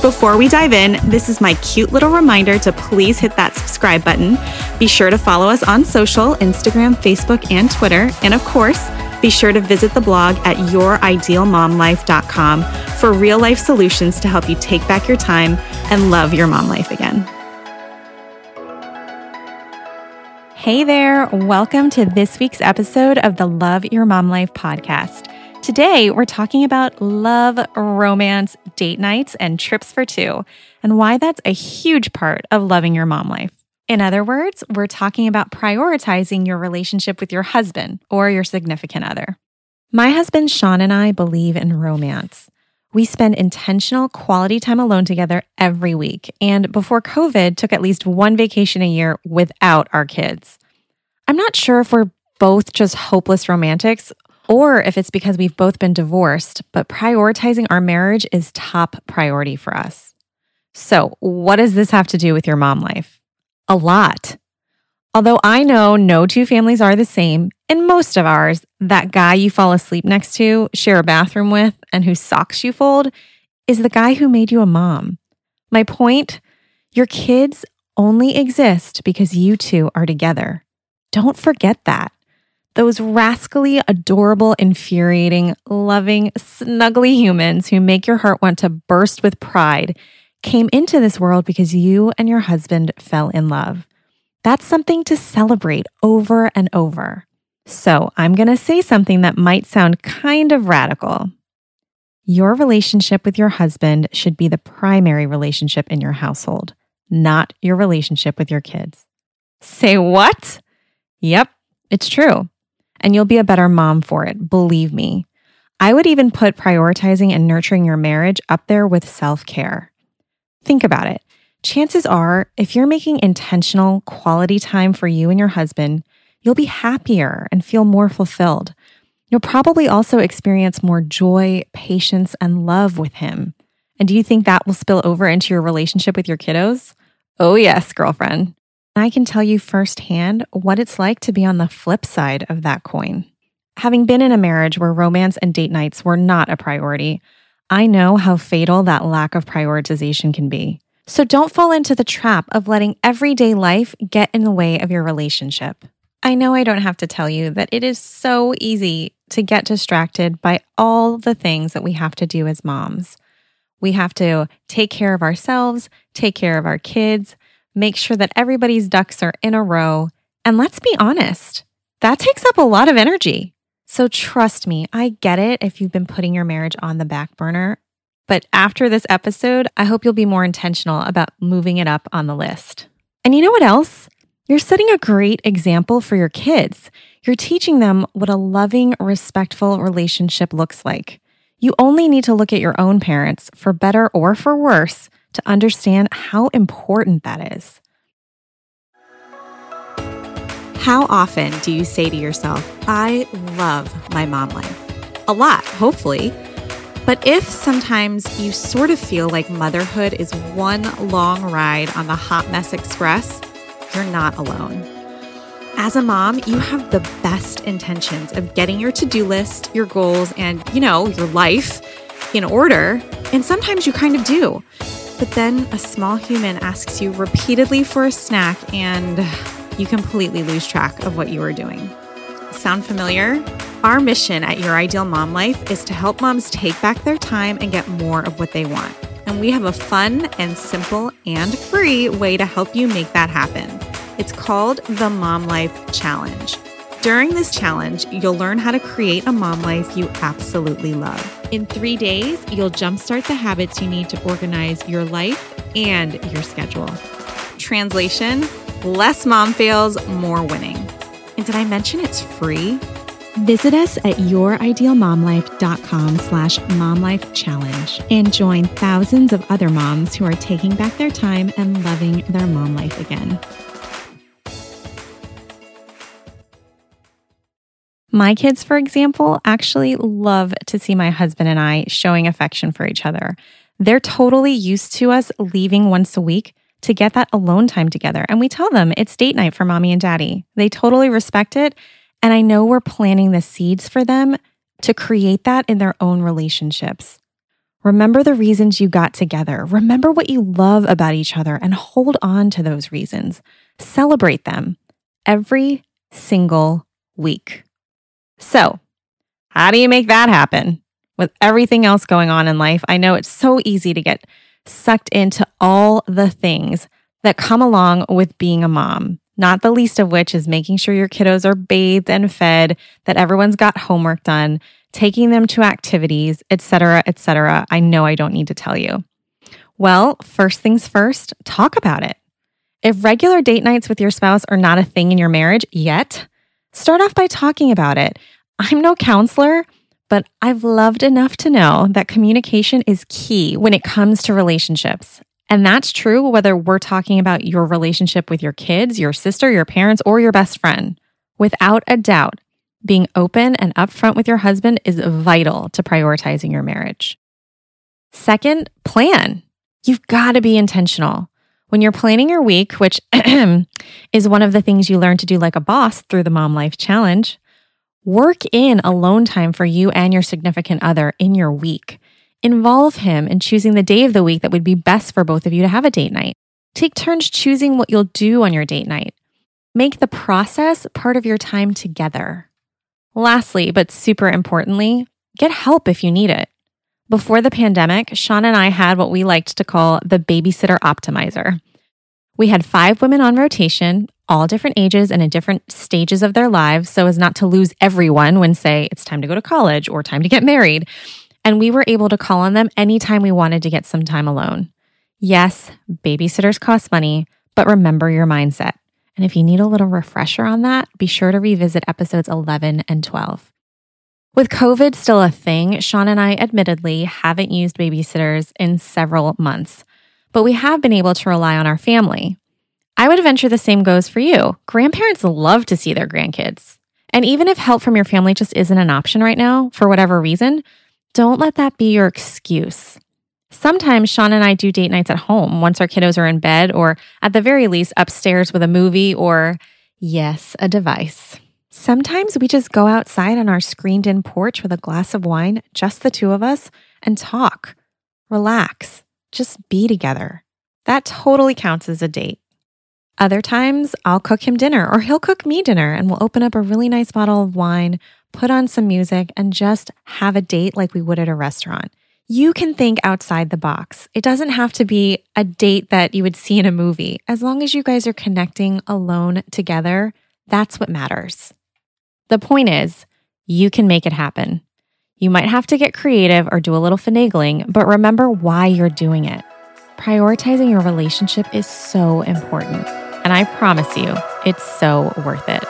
Before we dive in, this is my cute little reminder to please hit that subscribe button. Be sure to follow us on social Instagram, Facebook, and Twitter. And of course, be sure to visit the blog at youridealmomlife.com for real life solutions to help you take back your time and love your mom life again. Hey there, welcome to this week's episode of the Love Your Mom Life podcast. Today, we're talking about love, romance, date nights, and trips for two, and why that's a huge part of loving your mom life. In other words, we're talking about prioritizing your relationship with your husband or your significant other. My husband Sean and I believe in romance. We spend intentional quality time alone together every week, and before COVID, took at least one vacation a year without our kids. I'm not sure if we're both just hopeless romantics or if it's because we've both been divorced, but prioritizing our marriage is top priority for us. So, what does this have to do with your mom life? a lot. Although I know no two families are the same, in most of ours, that guy you fall asleep next to, share a bathroom with, and whose socks you fold is the guy who made you a mom. My point your kids only exist because you two are together. Don't forget that. Those rascally, adorable, infuriating, loving, snuggly humans who make your heart want to burst with pride came into this world because you and your husband fell in love. That's something to celebrate over and over. So, I'm going to say something that might sound kind of radical. Your relationship with your husband should be the primary relationship in your household, not your relationship with your kids. Say what? Yep, it's true. And you'll be a better mom for it, believe me. I would even put prioritizing and nurturing your marriage up there with self care. Think about it. Chances are, if you're making intentional quality time for you and your husband, you'll be happier and feel more fulfilled. You'll probably also experience more joy, patience, and love with him. And do you think that will spill over into your relationship with your kiddos? Oh, yes, girlfriend. I can tell you firsthand what it's like to be on the flip side of that coin. Having been in a marriage where romance and date nights were not a priority, I know how fatal that lack of prioritization can be. So don't fall into the trap of letting everyday life get in the way of your relationship. I know I don't have to tell you that it is so easy to get distracted by all the things that we have to do as moms. We have to take care of ourselves, take care of our kids, make sure that everybody's ducks are in a row. And let's be honest, that takes up a lot of energy. So trust me, I get it if you've been putting your marriage on the back burner. But after this episode, I hope you'll be more intentional about moving it up on the list. And you know what else? You're setting a great example for your kids. You're teaching them what a loving, respectful relationship looks like. You only need to look at your own parents, for better or for worse, to understand how important that is. How often do you say to yourself, I love my mom life? A lot, hopefully. But if sometimes you sort of feel like motherhood is one long ride on the Hot Mess Express, you're not alone. As a mom, you have the best intentions of getting your to do list, your goals, and, you know, your life in order. And sometimes you kind of do. But then a small human asks you repeatedly for a snack, and you completely lose track of what you are doing. Sound familiar? Our mission at Your Ideal Mom Life is to help moms take back their time and get more of what they want. And we have a fun and simple and free way to help you make that happen. It's called the Mom Life Challenge. During this challenge, you'll learn how to create a mom life you absolutely love. In three days, you'll jumpstart the habits you need to organize your life and your schedule. Translation less mom fails, more winning. And did I mention it's free? Visit us at youridealmomlife.com slash momlifechallenge and join thousands of other moms who are taking back their time and loving their mom life again. My kids, for example, actually love to see my husband and I showing affection for each other. They're totally used to us leaving once a week to get that alone time together. And we tell them it's date night for mommy and daddy. They totally respect it. And I know we're planting the seeds for them to create that in their own relationships. Remember the reasons you got together. Remember what you love about each other and hold on to those reasons. Celebrate them every single week. So, how do you make that happen? With everything else going on in life, I know it's so easy to get sucked into all the things that come along with being a mom, not the least of which is making sure your kiddos are bathed and fed, that everyone's got homework done, taking them to activities, etc., etc. I know I don't need to tell you. Well, first things first, talk about it. If regular date nights with your spouse are not a thing in your marriage yet, start off by talking about it. I'm no counselor, but I've loved enough to know that communication is key when it comes to relationships. And that's true whether we're talking about your relationship with your kids, your sister, your parents, or your best friend. Without a doubt, being open and upfront with your husband is vital to prioritizing your marriage. Second, plan. You've got to be intentional. When you're planning your week, which is one of the things you learn to do like a boss through the Mom Life Challenge, Work in alone time for you and your significant other in your week. Involve him in choosing the day of the week that would be best for both of you to have a date night. Take turns choosing what you'll do on your date night. Make the process part of your time together. Lastly, but super importantly, get help if you need it. Before the pandemic, Sean and I had what we liked to call the babysitter optimizer. We had five women on rotation, all different ages and in different stages of their lives, so as not to lose everyone when, say, it's time to go to college or time to get married. And we were able to call on them anytime we wanted to get some time alone. Yes, babysitters cost money, but remember your mindset. And if you need a little refresher on that, be sure to revisit episodes 11 and 12. With COVID still a thing, Sean and I admittedly haven't used babysitters in several months but we have been able to rely on our family. I would venture the same goes for you. Grandparents love to see their grandkids. And even if help from your family just isn't an option right now, for whatever reason, don't let that be your excuse. Sometimes Sean and I do date nights at home once our kiddos are in bed, or at the very least, upstairs with a movie or, yes, a device. Sometimes we just go outside on our screened in porch with a glass of wine, just the two of us, and talk, relax, just be together. That totally counts as a date. Other times, I'll cook him dinner or he'll cook me dinner and we'll open up a really nice bottle of wine, put on some music, and just have a date like we would at a restaurant. You can think outside the box. It doesn't have to be a date that you would see in a movie. As long as you guys are connecting alone together, that's what matters. The point is, you can make it happen. You might have to get creative or do a little finagling, but remember why you're doing it. Prioritizing your relationship is so important, and I promise you, it's so worth it.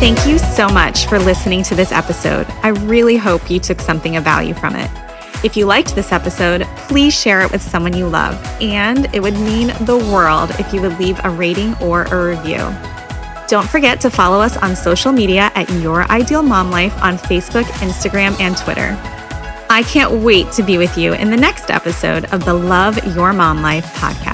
Thank you so much for listening to this episode. I really hope you took something of value from it. If you liked this episode, please share it with someone you love, and it would mean the world if you would leave a rating or a review. Don't forget to follow us on social media at Your Ideal Mom Life on Facebook, Instagram, and Twitter. I can't wait to be with you in the next episode of the Love Your Mom Life podcast.